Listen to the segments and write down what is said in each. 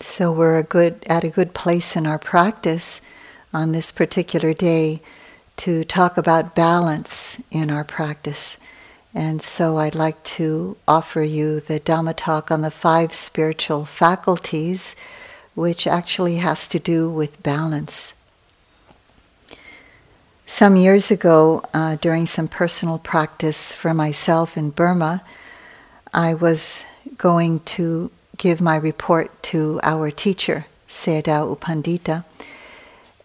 So we're a good at a good place in our practice on this particular day to talk about balance in our practice. And so I'd like to offer you the Dhamma talk on the five spiritual faculties, which actually has to do with balance. Some years ago, uh, during some personal practice for myself in Burma, I was going to give my report to our teacher, Sayadaw U Pandita.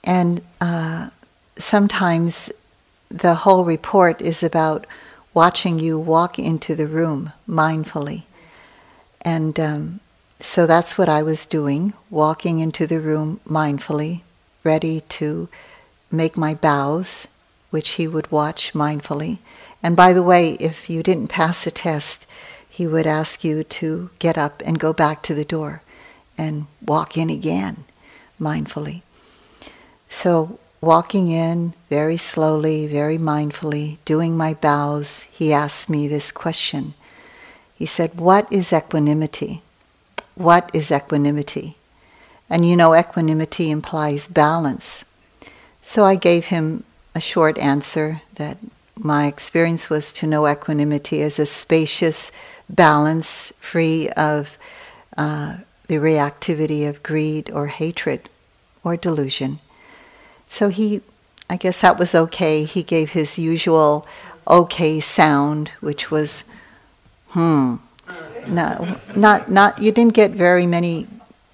And uh, sometimes the whole report is about watching you walk into the room mindfully. And um, so that's what I was doing, walking into the room mindfully, ready to make my bows, which he would watch mindfully. And by the way, if you didn't pass the test, he would ask you to get up and go back to the door and walk in again mindfully. So, walking in very slowly, very mindfully, doing my bows, he asked me this question. He said, What is equanimity? What is equanimity? And you know, equanimity implies balance. So I gave him a short answer that my experience was to know equanimity as a spacious, balance, free of uh, the reactivity of greed or hatred or delusion. So he, I guess that was okay. He gave his usual okay sound, which was, hmm. No, not not. You didn't get very many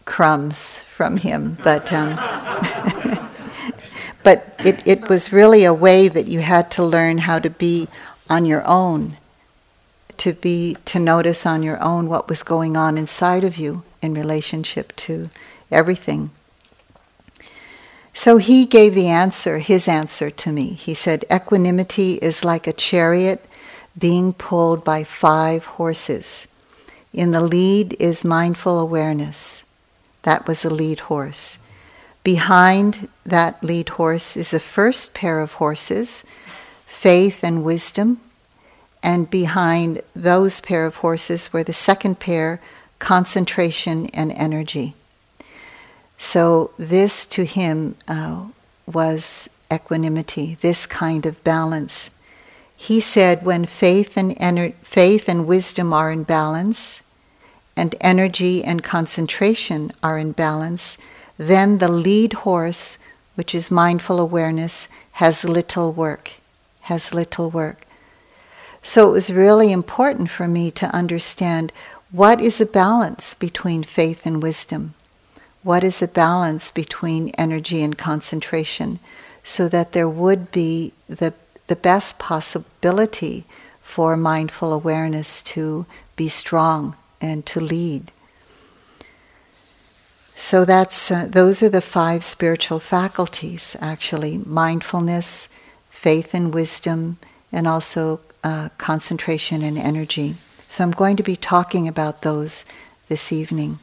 crumbs from him, but um, but it, it was really a way that you had to learn how to be on your own to be to notice on your own what was going on inside of you in relationship to everything. So he gave the answer, his answer to me. He said, Equanimity is like a chariot being pulled by five horses. In the lead is mindful awareness. That was the lead horse. Behind that lead horse is the first pair of horses, faith and wisdom, and behind those pair of horses were the second pair, concentration and energy. So, this to him uh, was equanimity, this kind of balance. He said, when faith and, ener- faith and wisdom are in balance, and energy and concentration are in balance, then the lead horse, which is mindful awareness, has little work, has little work. So it was really important for me to understand what is a balance between faith and wisdom? What is a balance between energy and concentration? So that there would be the, the best possibility for mindful awareness to be strong and to lead. So that's uh, those are the five spiritual faculties actually mindfulness, faith and wisdom, and also uh, concentration and energy. So I'm going to be talking about those this evening.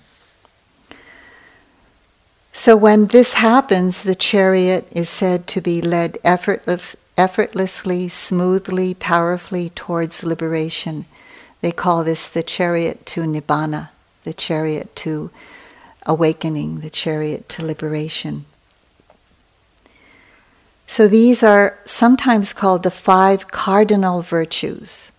So when this happens, the chariot is said to be led effortless, effortlessly, smoothly, powerfully towards liberation. They call this the chariot to nibbana, the chariot to awakening, the chariot to liberation. So these are sometimes called the five cardinal virtues,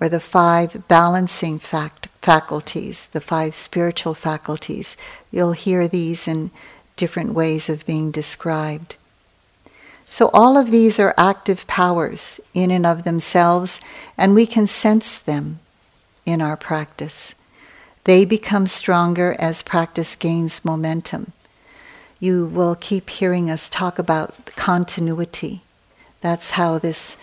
or the five balancing fact- faculties, the five spiritual faculties. You'll hear these in different ways of being described. So all of these are active powers in and of themselves, and we can sense them in our practice. They become stronger as practice gains momentum you will keep hearing us talk about continuity. That's how this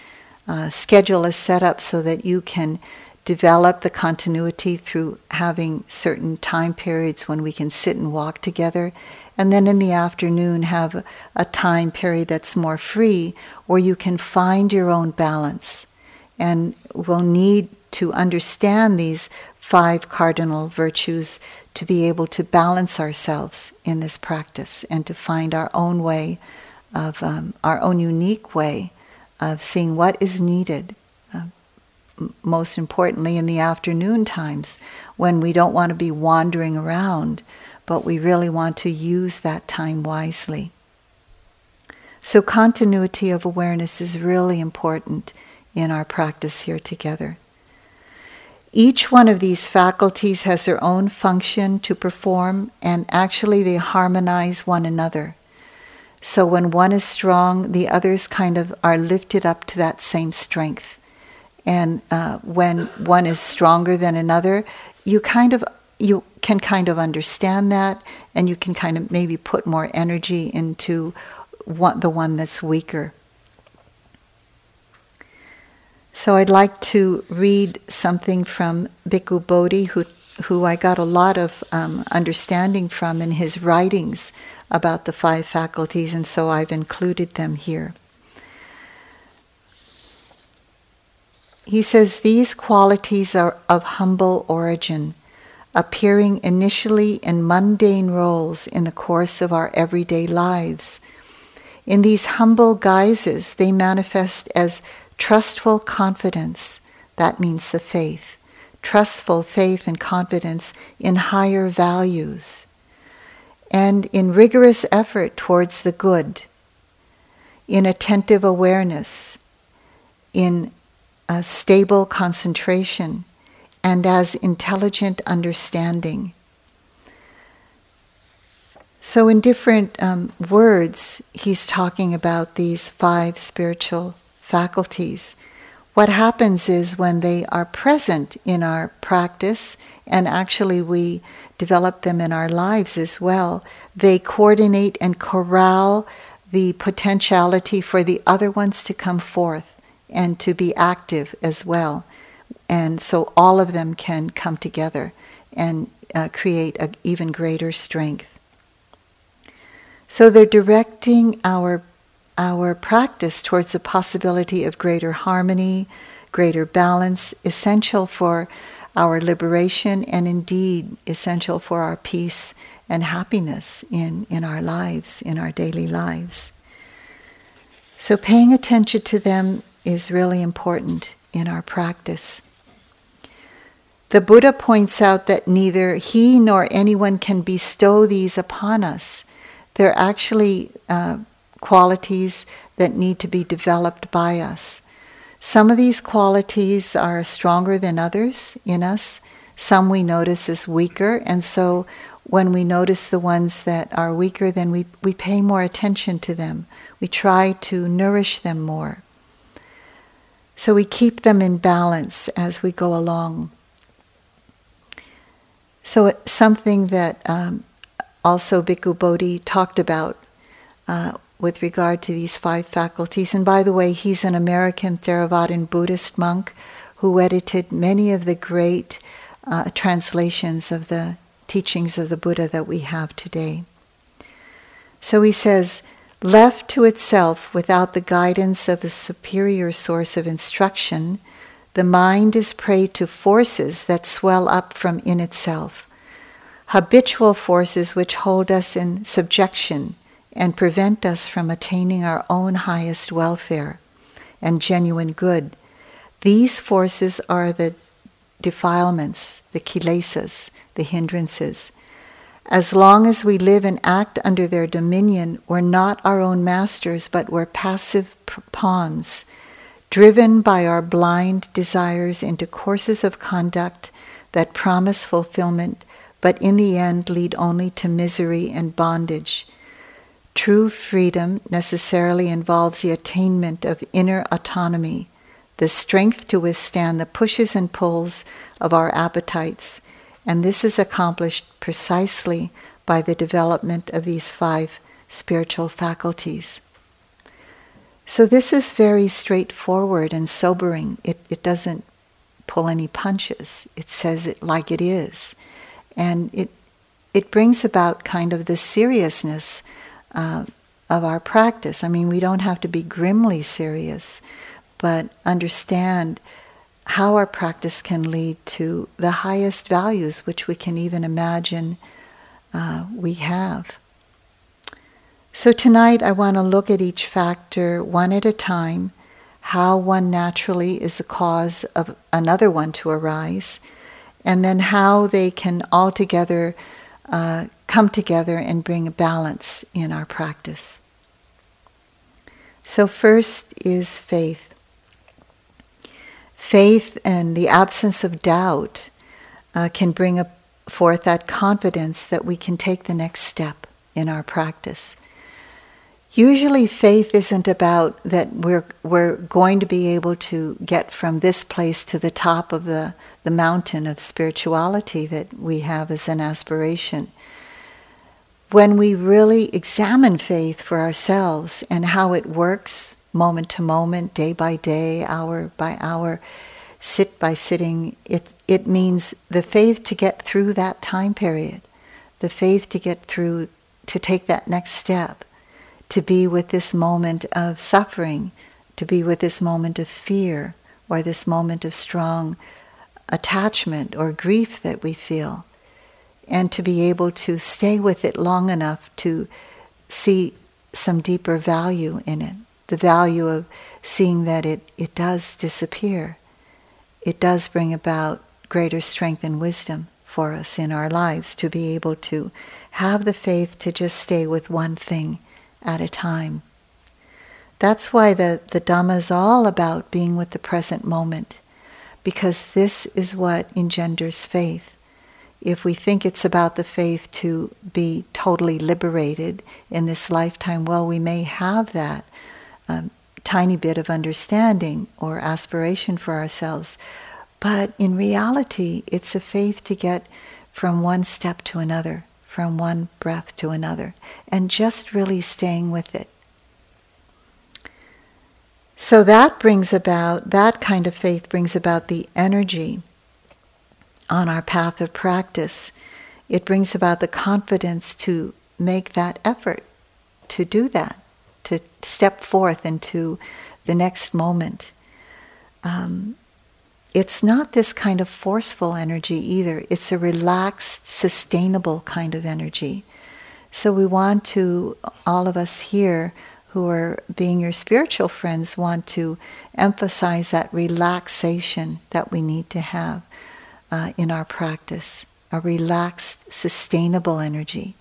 uh, schedule is set up so that you can develop the continuity through having certain time periods when we can sit and walk together. And then in the afternoon, have a time period that's more free where you can find your own balance. And we'll need to understand these five cardinal virtues to be able to balance ourselves in this practice and to find our own way of um, our own unique way of seeing what is needed. Uh, m- most importantly, in the afternoon times when we don't want to be wandering around, but we really want to use that time wisely. So, continuity of awareness is really important in our practice here together. Each one of these faculties has their own function to perform, and actually they harmonize one another. So when one is strong, the others kind of are lifted up to that same strength. And uh, when one is stronger than another, you kind of you can kind of understand that, and you can kind of maybe put more energy into one, the one that's weaker. So I'd like to read something from Bhikkhu Bodhi, who, who I got a lot of um, understanding from in his writings about the five faculties, and so I've included them here. He says these qualities are of humble origin, appearing initially in mundane roles in the course of our everyday lives. In these humble guises, they manifest as Trustful confidence, that means the faith. Trustful faith and confidence in higher values. And in rigorous effort towards the good, in attentive awareness, in a stable concentration, and as intelligent understanding. So, in different um, words, he's talking about these five spiritual faculties. What happens is when they are present in our practice, and actually we develop them in our lives as well, they coordinate and corral the potentiality for the other ones to come forth and to be active as well. And so all of them can come together and uh, create an even greater strength. So they're directing our our practice towards the possibility of greater harmony, greater balance, essential for our liberation and indeed essential for our peace and happiness in, in our lives, in our daily lives. So, paying attention to them is really important in our practice. The Buddha points out that neither he nor anyone can bestow these upon us. They're actually uh, qualities that need to be developed by us. Some of these qualities are stronger than others in us. Some we notice as weaker, and so when we notice the ones that are weaker, then we, we pay more attention to them. We try to nourish them more. So we keep them in balance as we go along. So it's something that um, also Bhikkhu Bodhi talked about uh, with regard to these five faculties. And by the way, he's an American Theravadan Buddhist monk who edited many of the great uh, translations of the teachings of the Buddha that we have today. So he says, left to itself without the guidance of a superior source of instruction, the mind is prey to forces that swell up from in itself, habitual forces which hold us in subjection and prevent us from attaining our own highest welfare and genuine good. These forces are the defilements, the kilesas, the hindrances. As long as we live and act under their dominion, we're not our own masters, but we're passive pawns, driven by our blind desires into courses of conduct that promise fulfillment, but in the end lead only to misery and bondage. True freedom necessarily involves the attainment of inner autonomy, the strength to withstand the pushes and pulls of our appetites, and this is accomplished precisely by the development of these five spiritual faculties. So, this is very straightforward and sobering. It, it doesn't pull any punches, it says it like it is. And it, it brings about kind of the seriousness uh, of our practice. I mean, we don't have to be grimly serious, but understand how our practice can lead to the highest values which we can even imagine uh, we have. So tonight I want to look at each factor one at a time, how one naturally is a cause of another one to arise, and then how they can altogether uh, come together and bring a balance in our practice. So, first is faith. Faith and the absence of doubt uh, can bring forth that confidence that we can take the next step in our practice. Usually, faith isn't about that we're, we're going to be able to get from this place to the top of the, the mountain of spirituality that we have as an aspiration. When we really examine faith for ourselves and how it works moment to moment, day by day, hour by hour, sit by sitting, it, it means the faith to get through that time period, the faith to get through, to take that next step to be with this moment of suffering, to be with this moment of fear, or this moment of strong attachment or grief that we feel, and to be able to stay with it long enough to see some deeper value in it, the value of seeing that it, it does disappear. It does bring about greater strength and wisdom for us in our lives to be able to have the faith to just stay with one thing at a time. That's why the, the Dhamma is all about being with the present moment, because this is what engenders faith. If we think it's about the faith to be totally liberated in this lifetime, well, we may have that um, tiny bit of understanding or aspiration for ourselves. But in reality, it's a faith to get from one step to another, from one breath to another and just really staying with it. So that brings about, that kind of faith brings about the energy on our path of practice. It brings about the confidence to make that effort, to do that, to step forth into the next moment. Um, it's not this kind of forceful energy either. It's a relaxed, sustainable kind of energy. So we want to, all of us here who are being your spiritual friends, want to emphasize that relaxation that we need to have uh, in our practice. A relaxed, sustainable energy.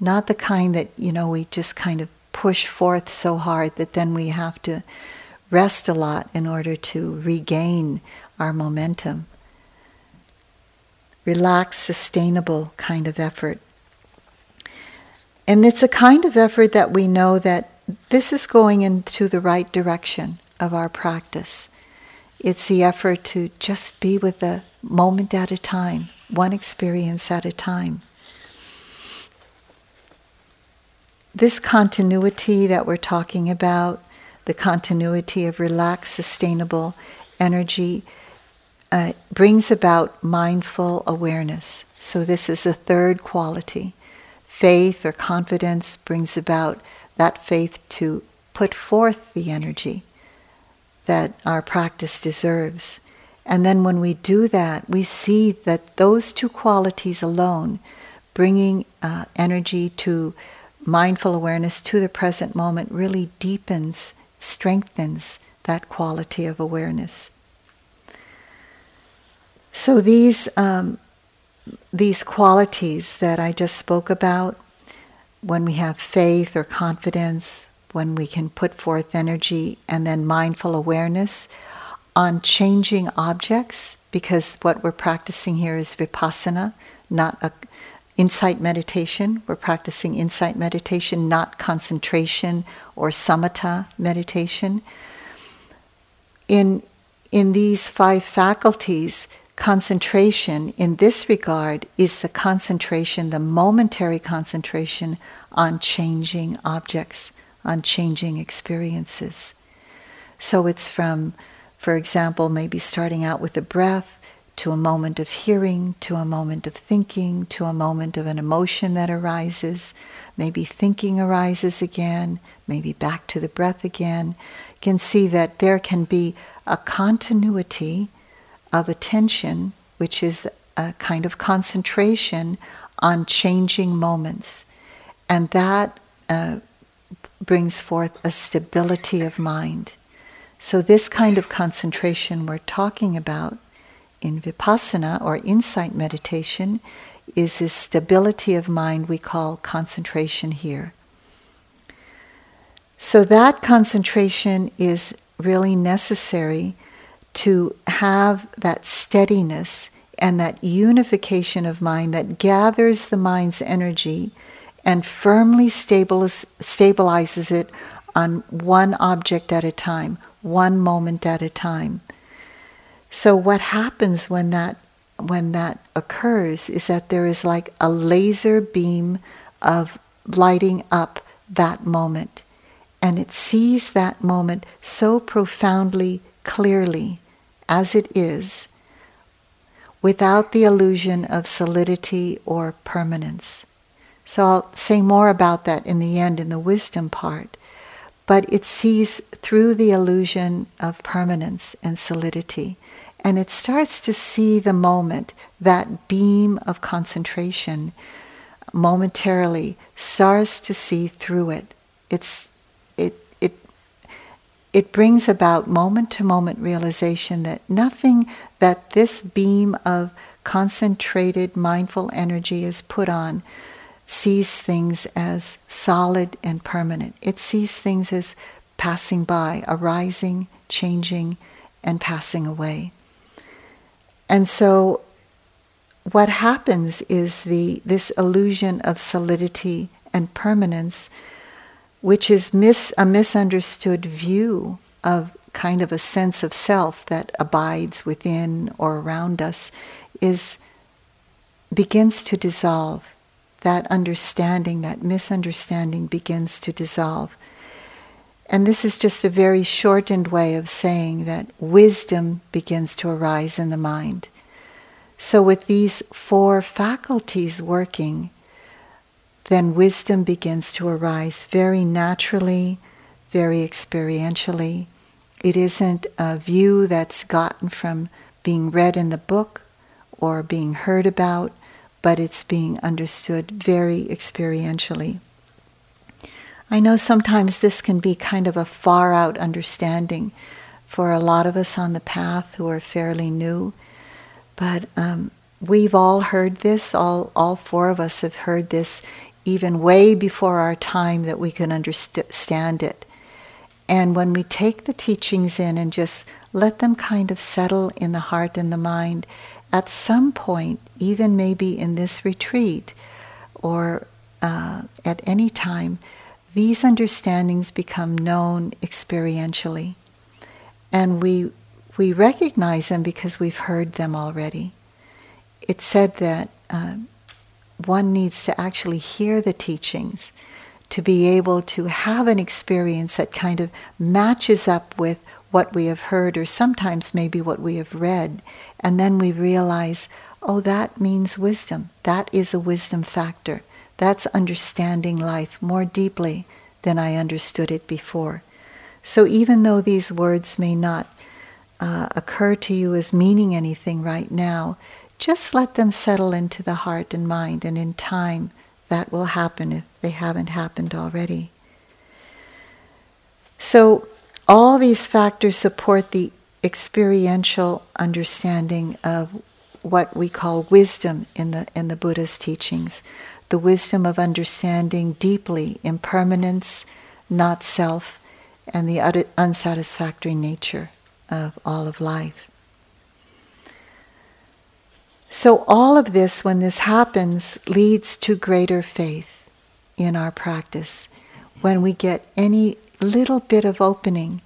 Not the kind that, you know, we just kind of push forth so hard that then we have to rest a lot in order to regain our momentum. Relaxed, sustainable kind of effort. And it's a kind of effort that we know that this is going into the right direction of our practice. It's the effort to just be with the moment at a time, one experience at a time. This continuity that we're talking about, the continuity of relaxed, sustainable energy, uh, brings about mindful awareness. So, this is a third quality. Faith or confidence brings about that faith to put forth the energy that our practice deserves. And then when we do that, we see that those two qualities alone, bringing uh, energy to mindful awareness to the present moment, really deepens, strengthens that quality of awareness. So these um, these qualities that I just spoke about, when we have faith or confidence, when we can put forth energy, and then mindful awareness on changing objects, because what we're practicing here is vipassana, not a insight meditation. We're practicing insight meditation, not concentration or samatha meditation. In in these five faculties, concentration in this regard is the concentration, the momentary concentration on changing objects, on changing experiences. So it's from, for example, maybe starting out with a breath to a moment of hearing, to a moment of thinking, to a moment of an emotion that arises. Maybe thinking arises again, maybe back to the breath again. You can see that there can be a continuity of attention, which is a kind of concentration on changing moments. And that uh, brings forth a stability of mind. So, this kind of concentration we're talking about in vipassana or insight meditation is this stability of mind we call concentration here. So that concentration is really necessary to have that steadiness and that unification of mind that gathers the mind's energy and firmly stabilizes it on one object at a time, one moment at a time. So what happens when that when that occurs is that there is like a laser beam of lighting up that moment and it sees that moment so profoundly clearly as it is without the illusion of solidity or permanence. So I'll say more about that in the end in the wisdom part. But it sees through the illusion of permanence and solidity. And it starts to see the moment, that beam of concentration, momentarily starts to see through it. It's, it, it, it brings about moment to moment realization that nothing that this beam of concentrated mindful energy is put on sees things as solid and permanent. It sees things as passing by, arising, changing, and passing away. And so what happens is the this illusion of solidity and permanence, which is mis, a misunderstood view of kind of a sense of self that abides within or around us, is begins to dissolve. That understanding, that misunderstanding begins to dissolve. And this is just a very shortened way of saying that wisdom begins to arise in the mind. So, with these four faculties working, then wisdom begins to arise very naturally, very experientially. It isn't a view that's gotten from being read in the book or being heard about, but it's being understood very experientially. I know sometimes this can be kind of a far out understanding for a lot of us on the path who are fairly new, but um, we've all heard this, all, all four of us have heard this even way before our time that we can understand it. And when we take the teachings in and just let them kind of settle in the heart and the mind, at some point, even maybe in this retreat or uh, at any time, these understandings become known experientially. And we, we recognize them because we've heard them already. It's said that uh, one needs to actually hear the teachings to be able to have an experience that kind of matches up with what we have heard or sometimes maybe what we have read. And then we realize, oh, that means wisdom. That is a wisdom factor. That's understanding life more deeply than I understood it before. So even though these words may not uh, occur to you as meaning anything right now, just let them settle into the heart and mind, and in time that will happen if they haven't happened already. So, all these factors support the experiential understanding of what we call wisdom in the, in the Buddha's teachings the wisdom of understanding deeply impermanence, not self, and the unsatisfactory nature of all of life. So, all of this, when this happens, leads to greater faith in our practice. When we get any little bit of opening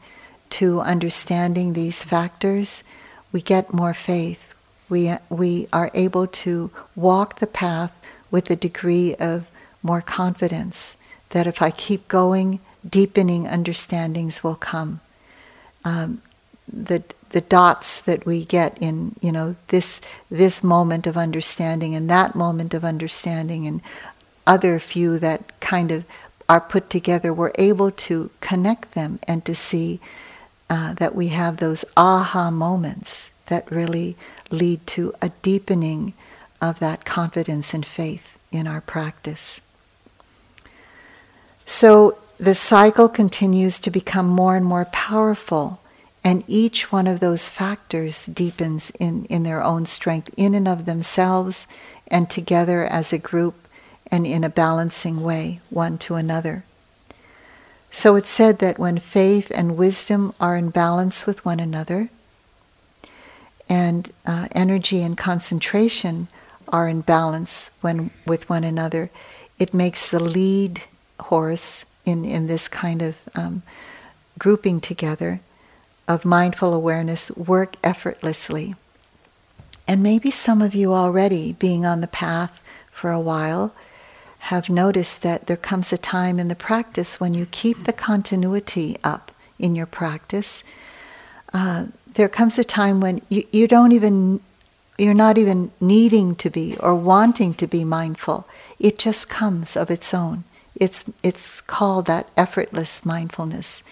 to understanding these factors, we get more faith. We, we are able to walk the path with a degree of more confidence that if I keep going, deepening understandings will come. Um, the the dots that we get in you know this this moment of understanding and that moment of understanding and other few that kind of are put together, we're able to connect them and to see uh, that we have those aha moments that really lead to a deepening of that confidence and faith in our practice. So the cycle continues to become more and more powerful, and each one of those factors deepens in, in their own strength, in and of themselves, and together as a group and in a balancing way, one to another. So it's said that when faith and wisdom are in balance with one another, and uh, energy and concentration are in balance when with one another, it makes the lead horse in, in this kind of um, grouping together of mindful awareness work effortlessly. And maybe some of you already, being on the path for a while, have noticed that there comes a time in the practice when you keep the continuity up in your practice. Uh, there comes a time when you, you don't even, you're not even needing to be or wanting to be mindful. It just comes of its own. It's, it's called that effortless mindfulness.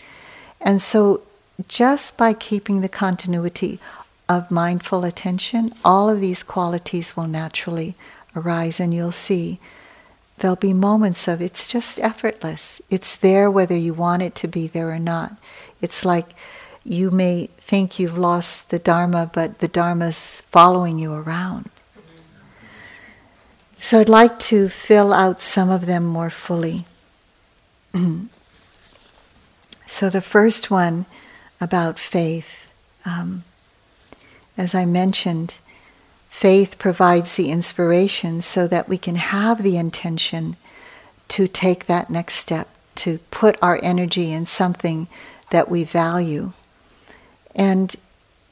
And so, just by keeping the continuity of mindful attention, all of these qualities will naturally arise, and you'll see there'll be moments of it's just effortless. It's there whether you want it to be there or not. It's like you may think you've lost the Dharma, but the Dharma's following you around. So I'd like to fill out some of them more fully. so the first one about faith. Um, as I mentioned, faith provides the inspiration so that we can have the intention to take that next step, to put our energy in something that we value. And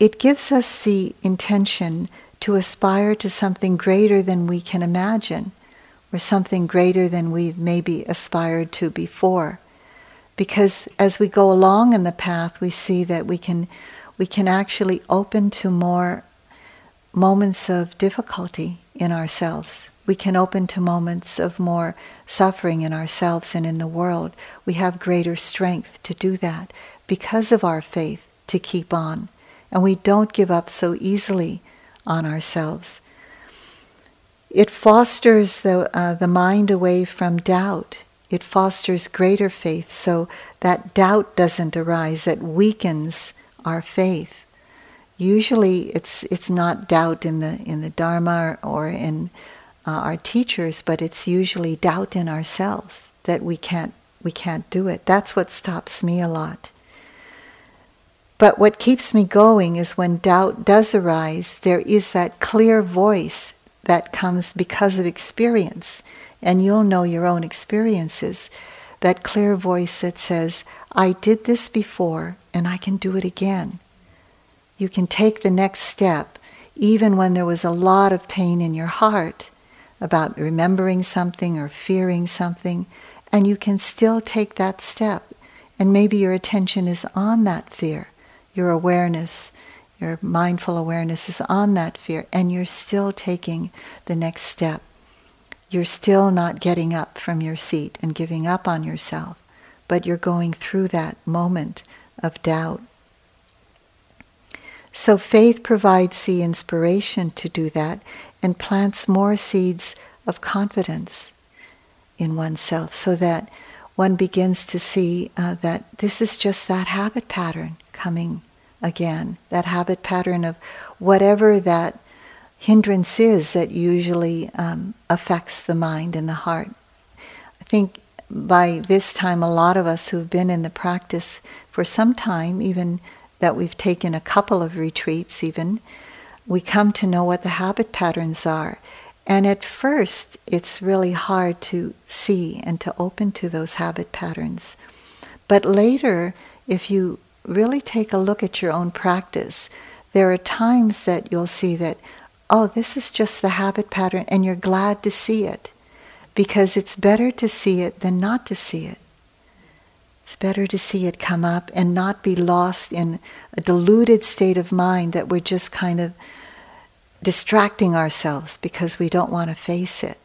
it gives us the intention to aspire to something greater than we can imagine, or something greater than we've maybe aspired to before. Because as we go along in the path, we see that we can, we can actually open to more moments of difficulty in ourselves. We can open to moments of more suffering in ourselves and in the world. We have greater strength to do that because of our faith to keep on. And we don't give up so easily on ourselves. It fosters the, uh, the mind away from doubt. It fosters greater faith so that doubt doesn't arise, that weakens our faith. Usually it's, it's not doubt in the, in the Dharma or in uh, our teachers, but it's usually doubt in ourselves that we can't, we can't do it. That's what stops me a lot. But what keeps me going is when doubt does arise, there is that clear voice that comes because of experience. And you'll know your own experiences. That clear voice that says, I did this before and I can do it again. You can take the next step even when there was a lot of pain in your heart about remembering something or fearing something, and you can still take that step. And maybe your attention is on that fear your awareness, your mindful awareness is on that fear, and you're still taking the next step. You're still not getting up from your seat and giving up on yourself, but you're going through that moment of doubt. So faith provides the inspiration to do that and plants more seeds of confidence in oneself so that one begins to see uh, that this is just that habit pattern coming again, that habit pattern of whatever that hindrance is that usually um, affects the mind and the heart. I think by this time, a lot of us who've been in the practice for some time, even that we've taken a couple of retreats, even, we come to know what the habit patterns are. And at first, it's really hard to see and to open to those habit patterns. But later, if you really take a look at your own practice, there are times that you'll see that, oh, this is just the habit pattern, and you're glad to see it because it's better to see it than not to see it. It's better to see it come up and not be lost in a deluded state of mind that we're just kind of distracting ourselves because we don't want to face it.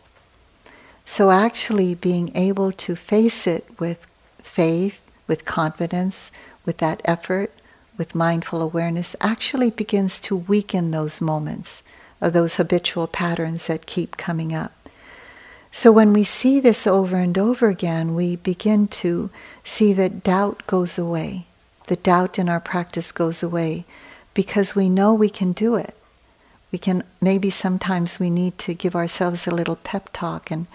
So, actually, being able to face it with faith, with confidence, with that effort, with mindful awareness, actually begins to weaken those moments of those habitual patterns that keep coming up. So when we see this over and over again, we begin to see that doubt goes away. The doubt in our practice goes away because we know we can do it. we can maybe sometimes we need to give ourselves a little pep talk and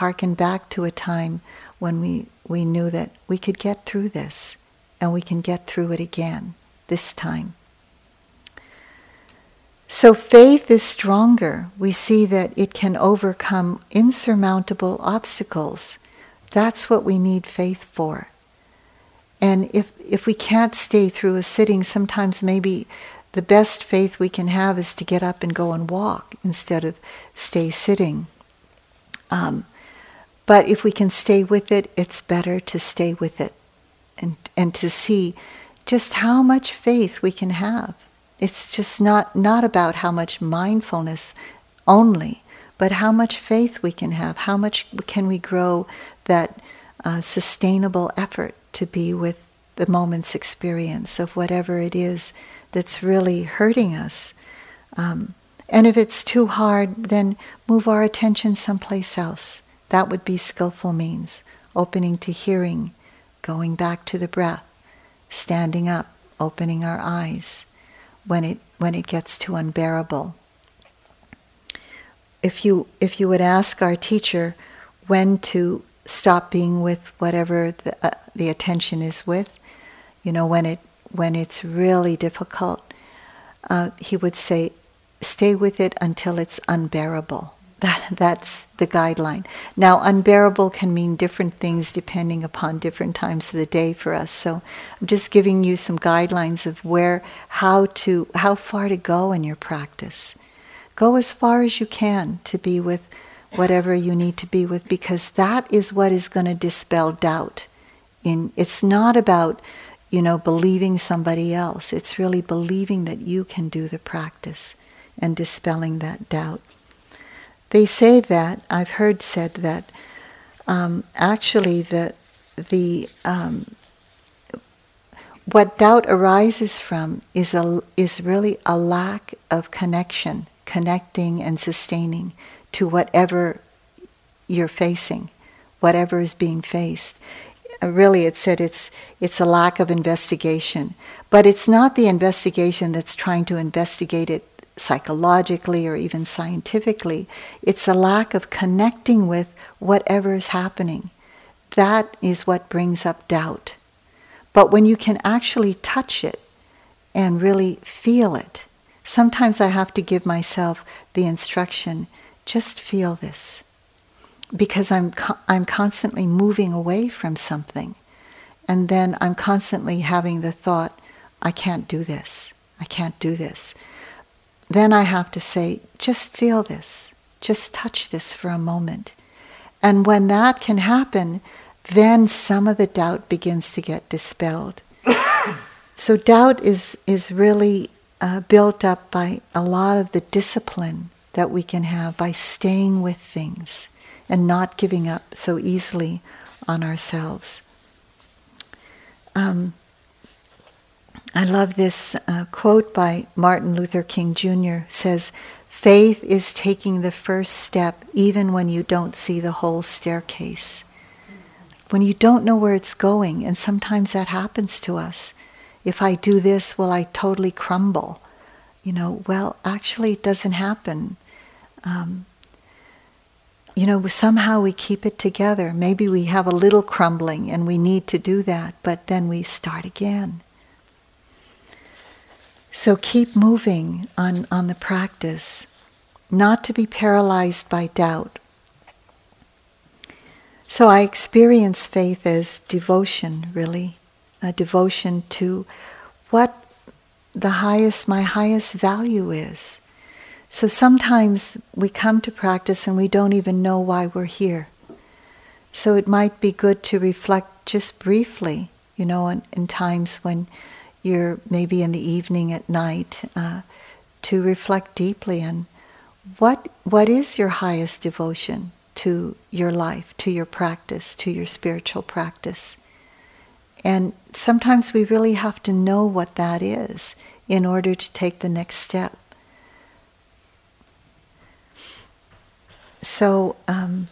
hearken back to a time when we, we knew that we could get through this and we can get through it again this time. So faith is stronger. We see that it can overcome insurmountable obstacles. That's what we need faith for. And if, if we can't stay through a sitting, sometimes maybe the best faith we can have is to get up and go and walk instead of stay sitting. Um, but if we can stay with it, it's better to stay with it and, and to see just how much faith we can have. It's just not, not about how much mindfulness only, but how much faith we can have, how much can we grow that uh, sustainable effort to be with the moment's experience of whatever it is that's really hurting us. Um, and if it's too hard, then move our attention someplace else. That would be skillful means. Opening to hearing, going back to the breath, standing up, opening our eyes when it, when it gets too unbearable. If you, if you would ask our teacher when to stop being with whatever the, uh, the attention is with, you know, when it when it's really difficult, uh, he would say, stay with it until it's unbearable. That, that's the guideline. Now, unbearable can mean different things depending upon different times of the day for us. So, I'm just giving you some guidelines of where, how to, how far to go in your practice. Go as far as you can to be with whatever you need to be with, because that is what is going to dispel doubt. In it's not about you know, believing somebody else. It's really believing that you can do the practice and dispelling that doubt. They say that, I've heard said that um, actually the, the, um, what doubt arises from is, a, is really a lack of connection, connecting and sustaining to whatever you're facing, whatever is being faced. Uh, really it said it's it's a lack of investigation but it's not the investigation that's trying to investigate it psychologically or even scientifically it's a lack of connecting with whatever is happening that is what brings up doubt but when you can actually touch it and really feel it sometimes i have to give myself the instruction just feel this because I'm, co- I'm constantly moving away from something. And then I'm constantly having the thought, I can't do this. I can't do this. Then I have to say, just feel this. Just touch this for a moment. And when that can happen, then some of the doubt begins to get dispelled. so doubt is, is really uh, built up by a lot of the discipline that we can have by staying with things and not giving up so easily on ourselves. Um, I love this uh, quote by Martin Luther King Jr. says, "Faith is taking the first step even when you don't see the whole staircase. When you don't know where it's going, and sometimes that happens to us. If I do this, will I totally crumble? You know, well, actually, it doesn't happen. Um, you know, somehow we keep it together. Maybe we have a little crumbling and we need to do that, but then we start again. So keep moving on, on the practice, not to be paralyzed by doubt. So I experience faith as devotion, really, a devotion to what the highest, my highest value is. So sometimes we come to practice and we don't even know why we're here. So it might be good to reflect just briefly, you know, in, in times when you're maybe in the evening at night, uh, to reflect deeply on what what is your highest devotion to your life, to your practice, to your spiritual practice. And sometimes we really have to know what that is in order to take the next step. So, um,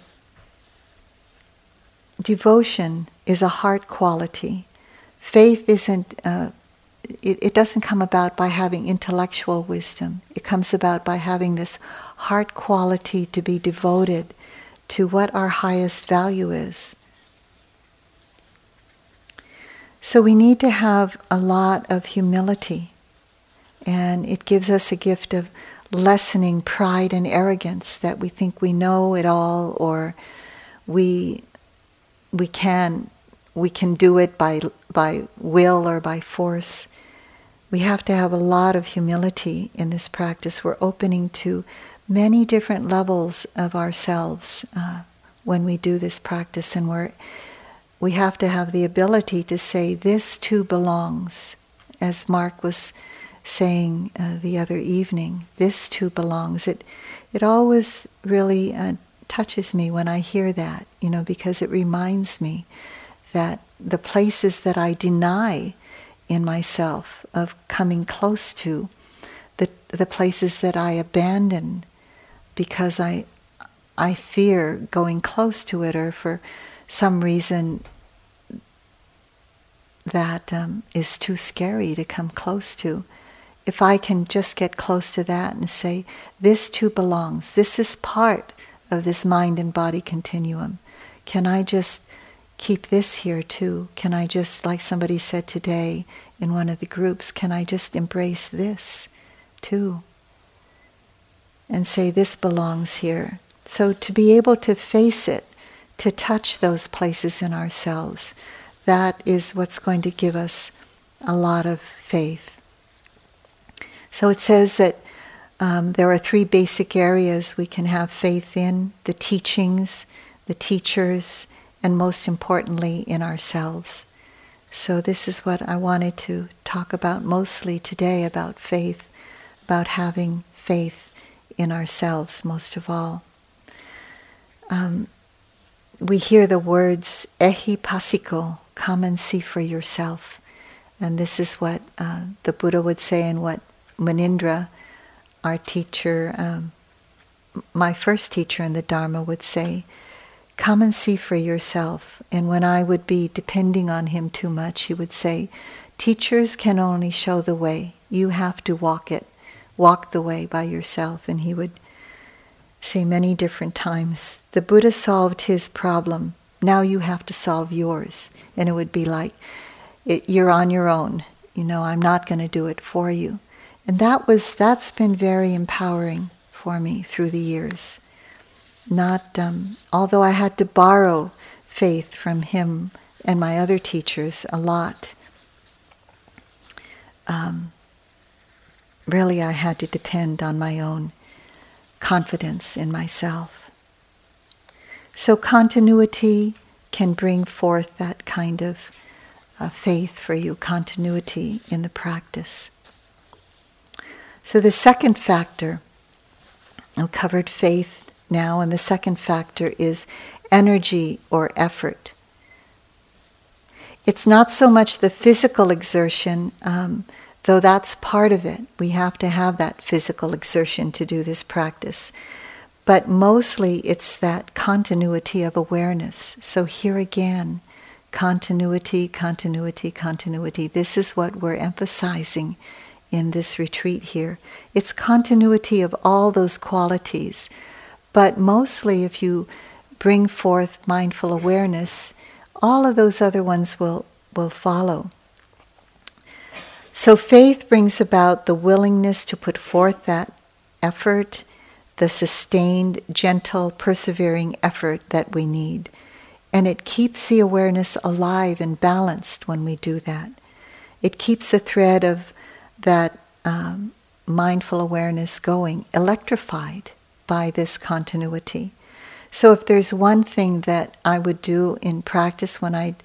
devotion is a heart quality. Faith isn't uh, it, it doesn't come about by having intellectual wisdom. It comes about by having this heart quality to be devoted to what our highest value is. So we need to have a lot of humility, and it gives us a gift of lessening pride and arrogance that we think we know it all or we we can we can do it by by will or by force. We have to have a lot of humility in this practice. We're opening to many different levels of ourselves uh, when we do this practice, and we're we have to have the ability to say, This too belongs, as Mark was saying uh, the other evening. This too belongs. It, it always really uh, touches me when I hear that, you know, because it reminds me that the places that I deny in myself of coming close to, the, the places that I abandon because I, I fear going close to it or for some reason that um, is too scary to come close to. If I can just get close to that and say, this too belongs, this is part of this mind and body continuum. Can I just keep this here too? Can I just, like somebody said today in one of the groups, can I just embrace this too? And say, this belongs here. So to be able to face it, to touch those places in ourselves, that is what's going to give us a lot of faith. So it says that um, there are three basic areas we can have faith in the teachings, the teachers, and most importantly, in ourselves. So, this is what I wanted to talk about mostly today about faith, about having faith in ourselves most of all. Um, we hear the words Ehi passiko, come and see for yourself. And this is what uh, the Buddha would say, and what Munindra, our teacher, um, my first teacher in the Dharma, would say come and see for yourself. And when I would be depending on him too much, he would say, Teachers can only show the way. You have to walk it. Walk the way by yourself. And he would say many different times, The Buddha solved his problem now you have to solve yours. And it would be like, it, you're on your own. You know, I'm not going to do it for you. And that was, that's been very empowering for me through the years. Not, um, although I had to borrow faith from him and my other teachers a lot, um, really I had to depend on my own confidence in myself. So continuity can bring forth that kind of uh, faith for you, continuity in the practice. So the second factor, I covered faith now, and the second factor is energy or effort. It's not so much the physical exertion, um, though that's part of it. We have to have that physical exertion to do this practice. But mostly it's that continuity of awareness. So here again, continuity, continuity, continuity. This is what we're emphasizing in this retreat here. It's continuity of all those qualities. But mostly, if you bring forth mindful awareness, all of those other ones will, will follow. So, faith brings about the willingness to put forth that effort the sustained, gentle, persevering effort that we need. And it keeps the awareness alive and balanced when we do that. It keeps the thread of that um, mindful awareness going, electrified by this continuity. So, if there's one thing that I would do in practice when I,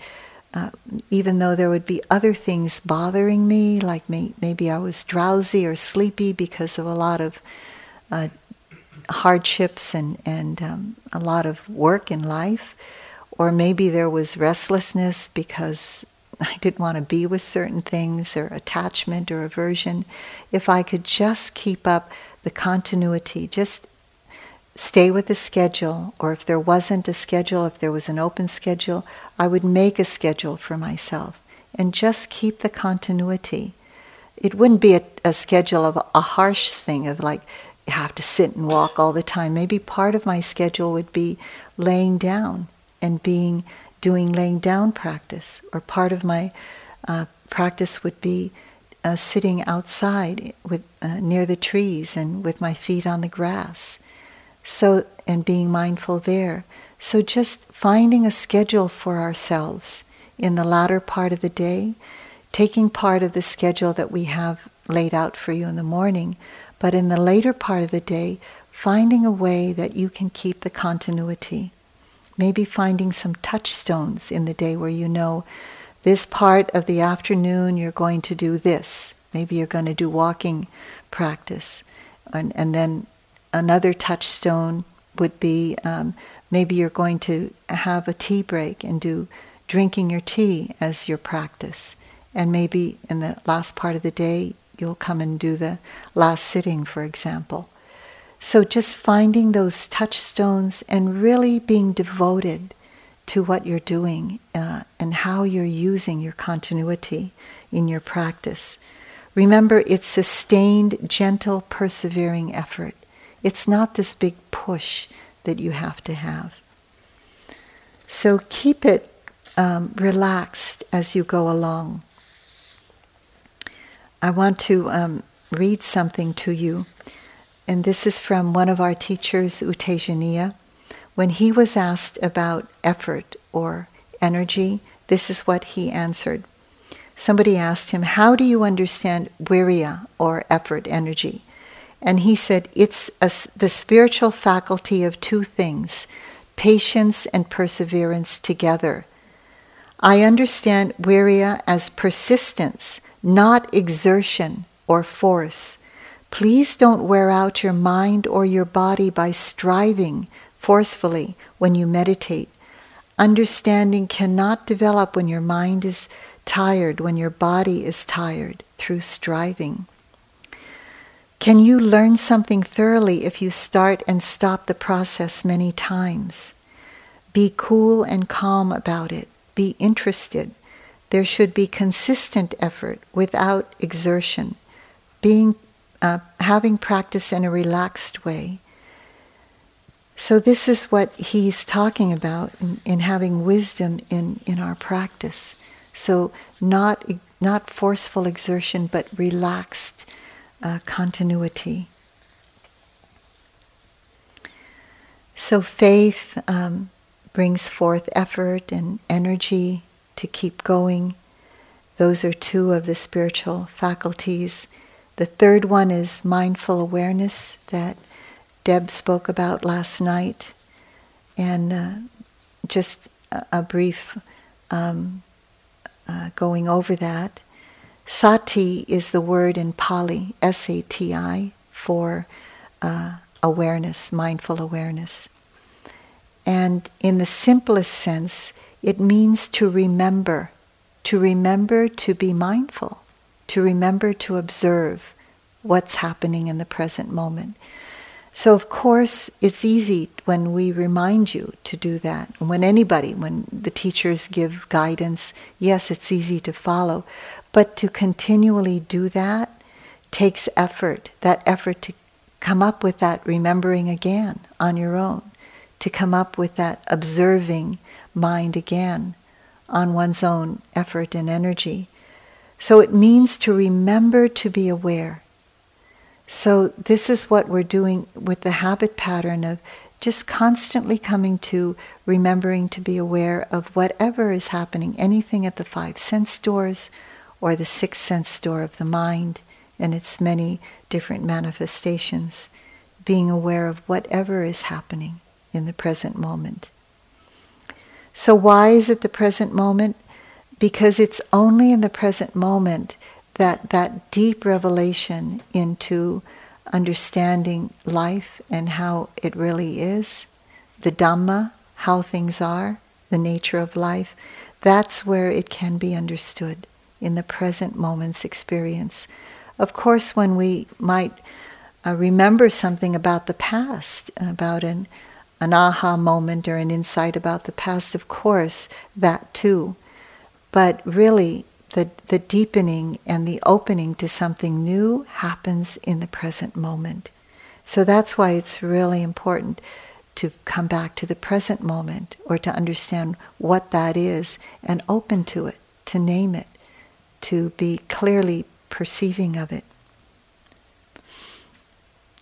uh, even though there would be other things bothering me, like may, maybe I was drowsy or sleepy because of a lot of uh, hardships and, and um, a lot of work in life, or maybe there was restlessness because I didn't want to be with certain things, or attachment or aversion, if I could just keep up the continuity, just stay with the schedule, or if there wasn't a schedule, if there was an open schedule, I would make a schedule for myself and just keep the continuity. it wouldn't be a, a schedule of a harsh thing of like you have to sit and walk all the time. Maybe part of my schedule would be laying down and being doing laying down practice, or part of my uh, practice would be uh, sitting outside with uh, near the trees and with my feet on the grass. So and being mindful there. So just finding a schedule for ourselves in the latter part of the day, taking part of the schedule that we have laid out for you in the morning, but in the later part of the day, finding a way that you can keep the continuity. Maybe finding some touchstones in the day where you know this part of the afternoon you're going to do this. Maybe you're going to do walking practice. And, and then another touchstone would be um, maybe you're going to have a tea break and do drinking your tea as your practice. And maybe in the last part of the day, you'll come and do the last sitting, for example. So just finding those touchstones and really being devoted to what you're doing uh, and how you're using your continuity in your practice. Remember, it's sustained, gentle, persevering effort. It's not this big push that you have to have. So keep it um, relaxed as you go along. I want to um, read something to you, and this is from one of our teachers, U Tejaniya. When he was asked about effort or energy, this is what he answered. Somebody asked him, How do you understand virya or effort energy? And he said, It's a, the spiritual faculty of two things patience and perseverance together. I understand virya as persistence, not exertion or force. Please don't wear out your mind or your body by striving forcefully when you meditate. Understanding cannot develop when your mind is tired, when your body is tired through striving. Can you learn something thoroughly if you start and stop the process many times? Be cool and calm about it be interested. There should be consistent effort without exertion, being, uh, having practice in a relaxed way. So this is what he's talking about in, in having wisdom in, in our practice. So not not forceful exertion, but relaxed uh, continuity. So faith um, brings forth effort and energy to keep going. Those are two of the spiritual faculties. The third one is mindful awareness that Deb spoke about last night. And uh, just a, a brief um, uh, going over that. Sati is the word in Pali, S A T I, for uh, awareness, mindful awareness. And in the simplest sense, it means to remember, to remember to be mindful, to remember to observe what's happening in the present moment. So, of course, it's easy when we remind you to do that. When anybody, when the teachers give guidance, yes, it's easy to follow. But to continually do that takes effort, that effort to come up with that remembering again on your own to come up with that observing mind again on one's own effort and energy. So it means to remember to be aware. So this is what we're doing with the habit pattern of just constantly coming to remembering to be aware of whatever is happening, anything at the five sense doors or the sixth sense door of the mind and its many different manifestations, being aware of whatever is happening in the present moment. So, why is it the present moment? Because it's only in the present moment that that deep revelation into understanding life and how it really is, the Dhamma, how things are, the nature of life, that's where it can be understood in the present moment's experience. Of course, when we might uh, remember something about the past, about an an aha moment or an insight about the past, of course, that too. But really, the, the deepening and the opening to something new happens in the present moment. So that's why it's really important to come back to the present moment or to understand what that is and open to it, to name it, to be clearly perceiving of it.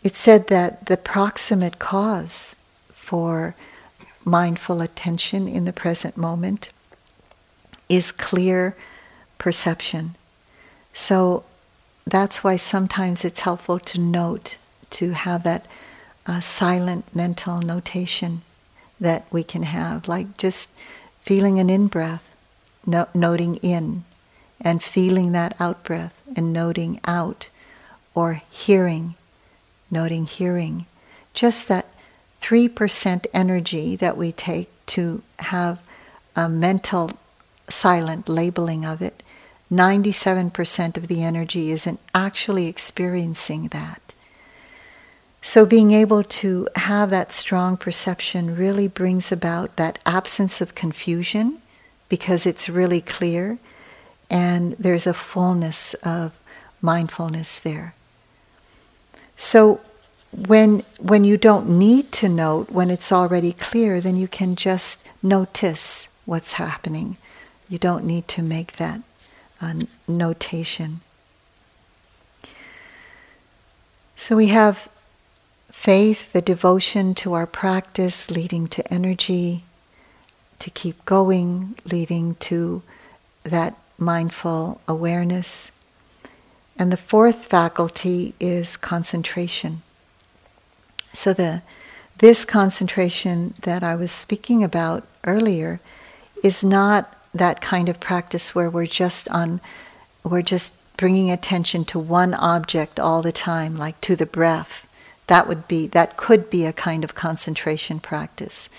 It said that the proximate cause for mindful attention in the present moment is clear perception. So that's why sometimes it's helpful to note, to have that uh, silent mental notation that we can have, like just feeling an in breath, no- noting in, and feeling that out breath and noting out, or hearing, noting hearing. Just that 3% energy that we take to have a mental silent labeling of it, 97% of the energy isn't actually experiencing that. So, being able to have that strong perception really brings about that absence of confusion because it's really clear and there's a fullness of mindfulness there. So, when, when you don't need to note, when it's already clear, then you can just notice what's happening. You don't need to make that uh, notation. So we have faith, the devotion to our practice, leading to energy, to keep going, leading to that mindful awareness. And the fourth faculty is concentration. So the this concentration that I was speaking about earlier is not that kind of practice where we're just on we're just bringing attention to one object all the time like to the breath that would be that could be a kind of concentration practice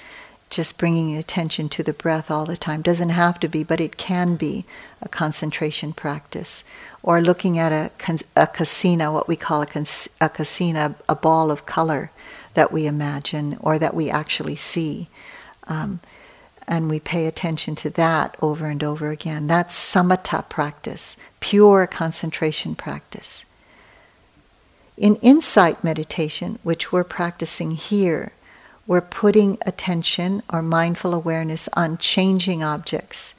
just bringing attention to the breath all the time doesn't have to be but it can be a concentration practice or looking at a, a kasina what we call a, a kasina a ball of color that we imagine or that we actually see um, and we pay attention to that over and over again. That's samatha practice, pure concentration practice. In insight meditation, which we're practicing here, we're putting attention or mindful awareness on changing objects.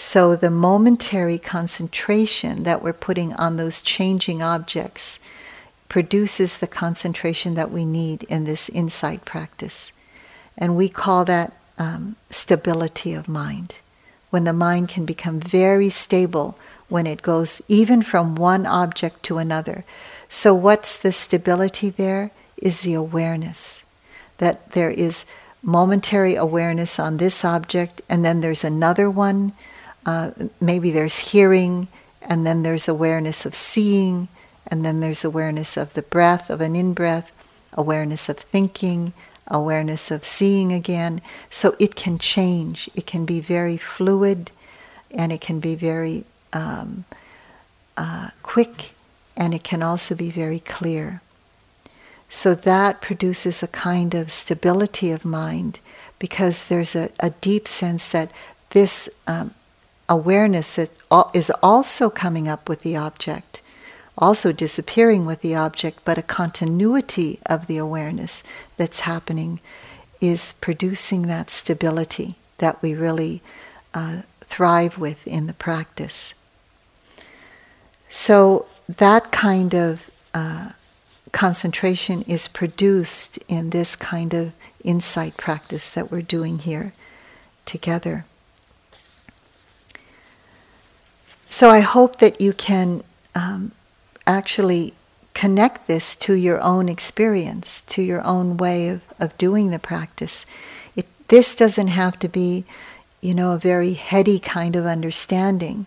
So the momentary concentration that we're putting on those changing objects produces the concentration that we need in this insight practice. And we call that um, stability of mind. When the mind can become very stable when it goes even from one object to another. So, what's the stability there? Is the awareness that there is momentary awareness on this object, and then there's another one. Uh, maybe there's hearing, and then there's awareness of seeing, and then there's awareness of the breath, of an in breath, awareness of thinking, awareness of seeing again. So it can change. It can be very fluid and it can be very um, uh, quick and it can also be very clear. So that produces a kind of stability of mind because there's a, a deep sense that this um, awareness is also coming up with the object also disappearing with the object, but a continuity of the awareness that's happening is producing that stability that we really uh, thrive with in the practice. So that kind of uh, concentration is produced in this kind of insight practice that we're doing here together. So I hope that you can um, actually connect this to your own experience, to your own way of, of doing the practice. It, this doesn't have to be, you know, a very heady kind of understanding.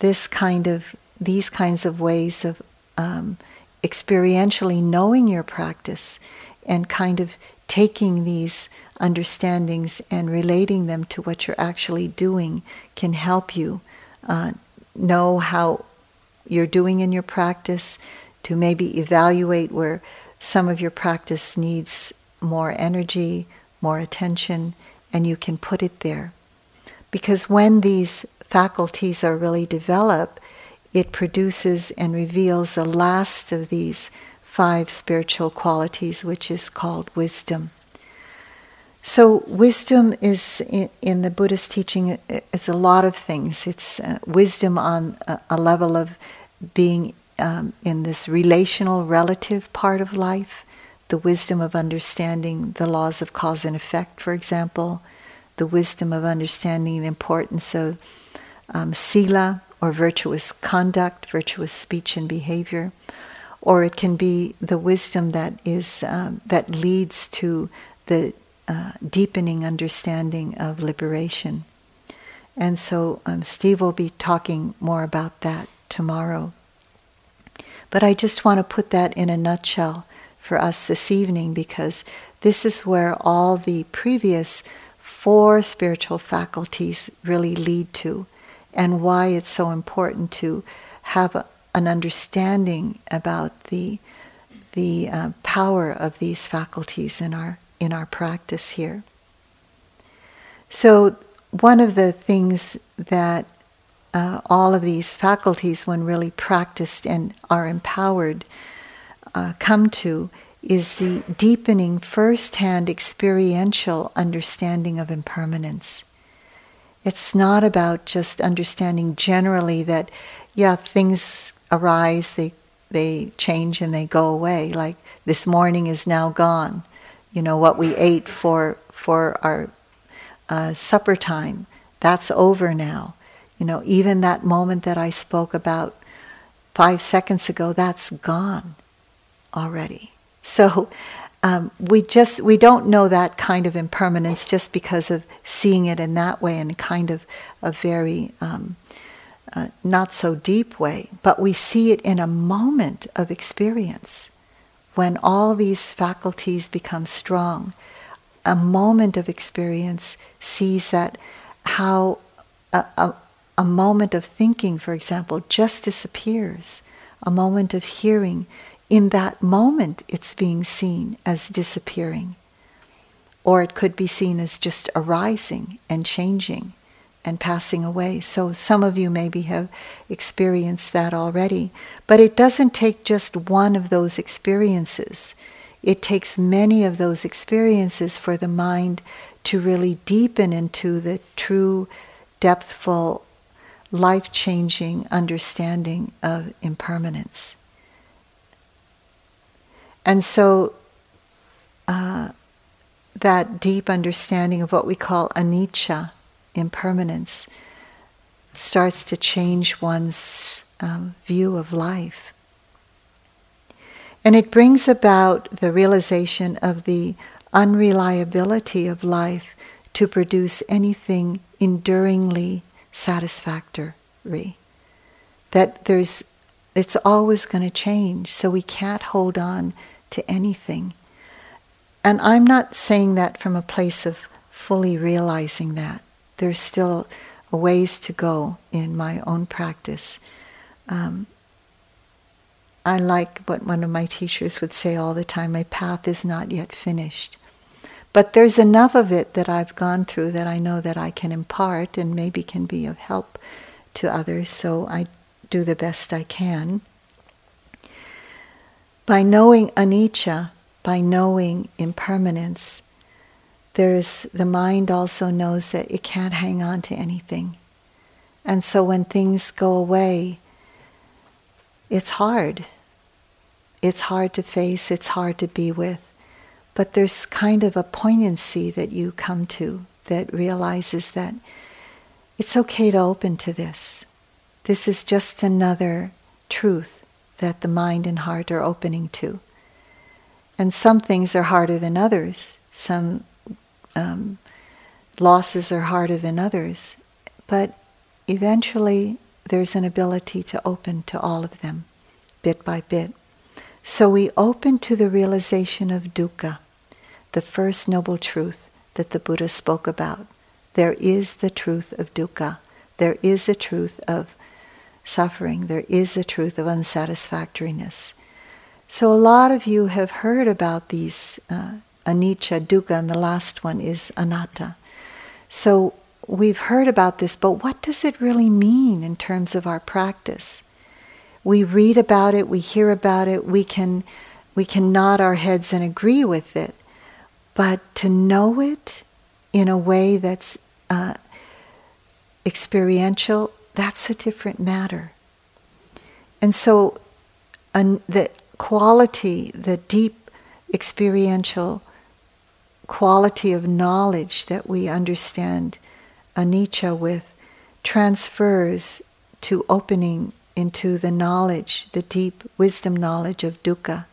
This kind of, these kinds of ways of um, experientially knowing your practice and kind of taking these understandings and relating them to what you're actually doing can help you uh, know how you're doing in your practice, to maybe evaluate where some of your practice needs more energy, more attention, and you can put it there. Because when these faculties are really developed, it produces and reveals the last of these five spiritual qualities, which is called wisdom. So, wisdom is in, in the Buddhist teaching, it's a lot of things. It's uh, wisdom on a, a, level of being um, in this relational, relative part of life, the wisdom of understanding the laws of cause and effect, for example, the wisdom of understanding the importance of um, sila or virtuous conduct, virtuous speech and behavior, or it can be the wisdom that is um, that leads to the uh, deepening understanding of liberation. And so um, Steve will be talking more about that tomorrow. But I just want to put that in a nutshell for us this evening because this is where all the previous four spiritual faculties really lead to, and why it's so important to have a, an understanding about the the uh, power of these faculties in our in our practice here. So one of the things that uh, all of these faculties, when really practiced and are empowered, uh, come to is the deepening first-hand experiential understanding of impermanence. It's not about just understanding generally that, yeah, things arise, they they change and they go away. Like this morning is now gone. You know what we ate for for our uh, supper time, that's over now. You know, even that moment that I spoke about five seconds ago, that's gone already. So um, we just we don't know that kind of impermanence just because of seeing it in that way in kind of a very um, uh, not so deep way, but we see it in a moment of experience when all these faculties become strong. A moment of experience sees that how a, a, a moment of thinking, for example, just disappears. A moment of hearing, in that moment, it's being seen as disappearing. Or it could be seen as just arising and changing and passing away. So some of you maybe have experienced that already. But it doesn't take just one of those experiences. It takes many of those experiences for the mind to really deepen into the true, depthful, life changing understanding of impermanence. And so, uh, that deep understanding of what we call anicca, impermanence starts to change one's um, view of life. And it brings about the realization of the unreliability of life to produce anything enduringly satisfactory. That there's, it's always going to change, so we can't hold on to anything. And I'm not saying that from a place of fully realizing that there's still a ways to go in my own practice. Um, I like what one of my teachers would say all the time my path is not yet finished. But there's enough of it that I've gone through that I know that I can impart and maybe can be of help to others, so I do the best I can. By knowing anicca, by knowing impermanence, there's the mind also knows that it can't hang on to anything. And so when things go away, it's hard. It's hard to face, it's hard to be with. But there's kind of a poignancy that you come to that realizes that it's okay to open to this. This is just another truth that the mind and heart are opening to. And some things are harder than others. Some um, losses are harder than others, but eventually there's an ability to open to all of them, bit by bit. So we open to the realization of dukkha, the first noble truth that the Buddha spoke about. There is the truth of dukkha. There is a truth of suffering. There is a truth of unsatisfactoriness. So a lot of you have heard about these uh, anicca, dukkha, and the last one is anatta. So we've heard about this, but what does it really mean in terms of our practice? We read about it, we hear about it, we can we can nod our heads and agree with it, but to know it in a way that's uh, experiential, that's a different matter. And so, the quality, the deep experiential quality of knowledge that we understand anicca with transfers to opening into the knowledge, the deep wisdom knowledge of dukkha,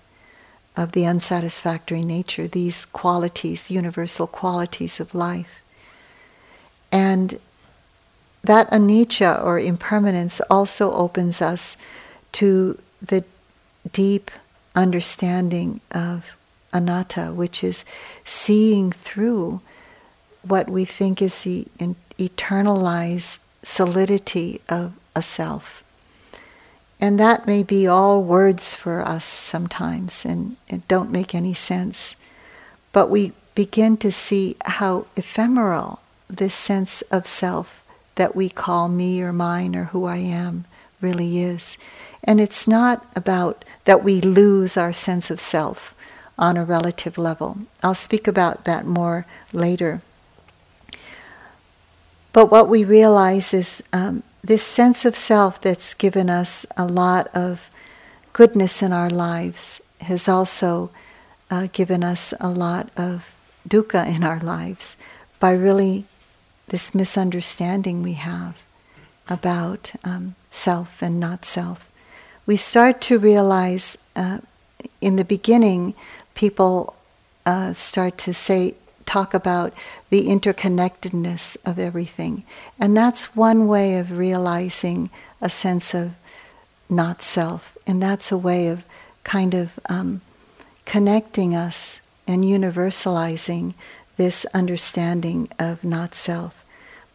of the unsatisfactory nature, these qualities, universal qualities of life. And that anicca or impermanence also opens us to the deep understanding of anatta, which is seeing through what we think is the eternalized solidity of a self. And that may be all words for us sometimes and, and don't make any sense. But we begin to see how ephemeral this sense of self that we call me or mine or who I am really is. And it's not about that we lose our sense of self on a relative level. I'll speak about that more later. But what we realize is um, this sense of self that's given us a lot of goodness in our lives has also uh, given us a lot of dukkha in our lives by really this misunderstanding we have about um, self and not self. We start to realize uh, in the beginning, people uh, start to say, talk about the interconnectedness of everything. And that's one way of realizing a sense of not self. And that's a way of kind of um, connecting us and universalizing this understanding of not self.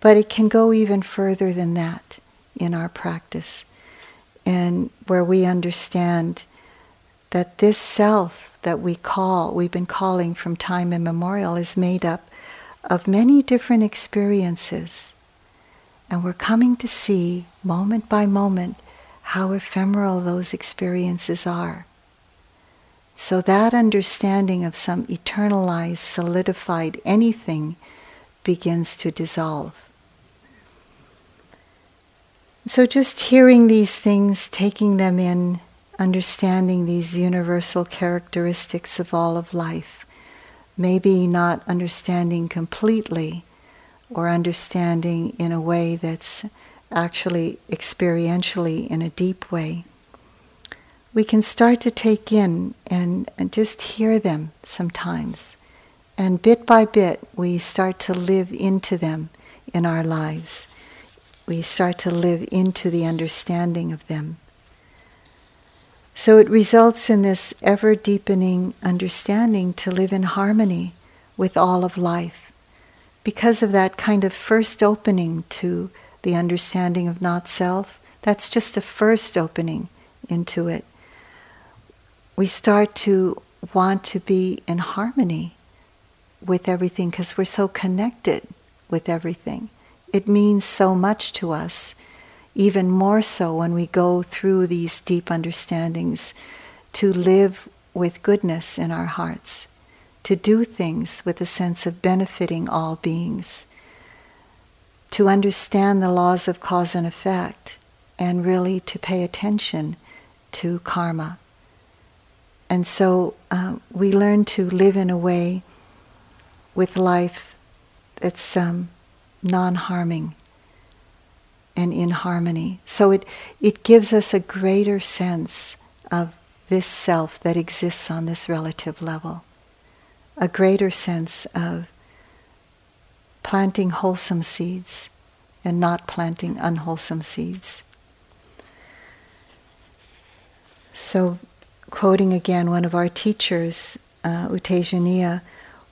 But it can go even further than that in our practice, and where we understand that this self that we call, we've been calling from time immemorial, is made up of many different experiences. And we're coming to see moment by moment how ephemeral those experiences are. So that understanding of some eternalized, solidified anything begins to dissolve. So just hearing these things, taking them in, understanding these universal characteristics of all of life, maybe not understanding completely or understanding in a way that's actually experientially in a deep way we can start to take in and, and just hear them sometimes. And bit by bit, we start to live into them in our lives. We start to live into the understanding of them. So it results in this ever deepening understanding to live in harmony with all of life. Because of that kind of first opening to the understanding of not self, that's just a first opening into it we start to want to be in harmony with everything because we're so connected with everything. It means so much to us, even more so when we go through these deep understandings, to live with goodness in our hearts, to do things with a sense of benefiting all beings, to understand the laws of cause and effect, and really to pay attention to karma. And so uh, we learn to live in a way with life that's um, non harming and in harmony. So it, it gives us a greater sense of this self that exists on this relative level, a greater sense of planting wholesome seeds and not planting unwholesome seeds. So quoting again one of our teachers, uh, U Tejaniya,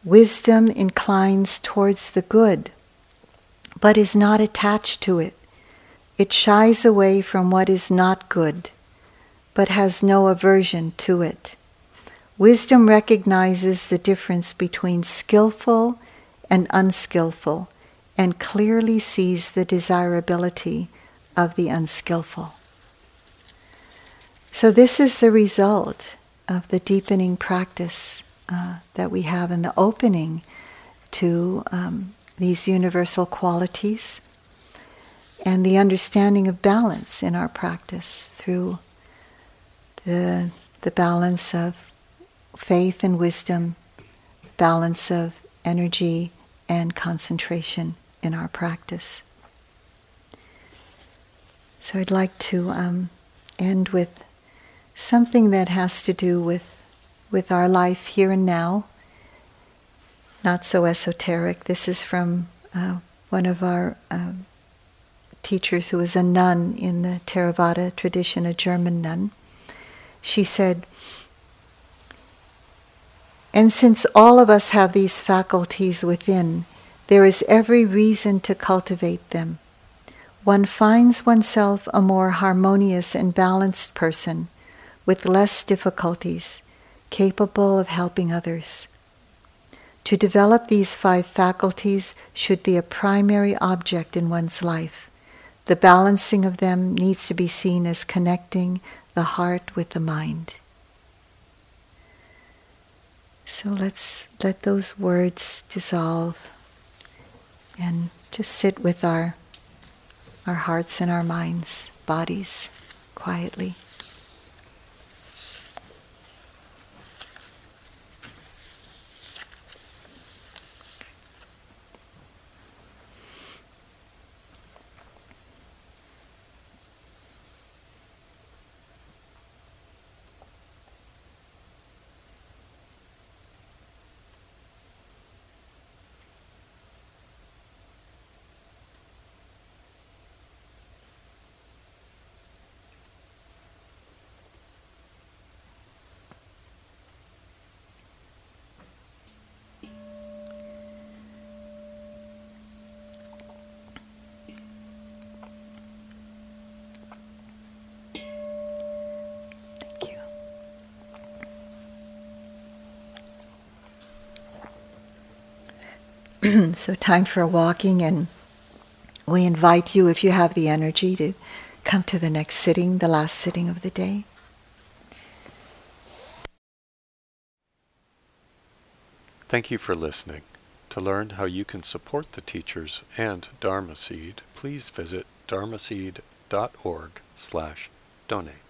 wisdom inclines towards the good, but is not attached to it. It shies away from what is not good, but has no aversion to it. Wisdom recognizes the difference between skillful and unskillful, and clearly sees the desirability of the unskillful. So, this is the result of the deepening practice uh, that we have in the opening to um, these universal qualities and the understanding of balance in our practice through the, the balance of faith and wisdom, balance of energy and concentration in our practice. So I'd like to um, end with something that has to do with, with our life here and now. Not so esoteric. This is from uh, one of our uh, teachers who was a nun in the Theravada tradition, a German nun. She said, and since all of us have these faculties within, there is every reason to cultivate them. One finds oneself a more harmonious and balanced person with less difficulties, capable of helping others. To develop these five faculties should be a primary object in one's life. The balancing of them needs to be seen as connecting the heart with the mind. So let's let those words dissolve and just sit with our, our hearts and our minds, bodies, quietly. so, time for walking, and we invite you, if you have the energy, to come to the next sitting, the last sitting of the day. Thank you for listening. To learn how you can support the teachers and Dharma Seed, please visit dharmaseed.org slash donate.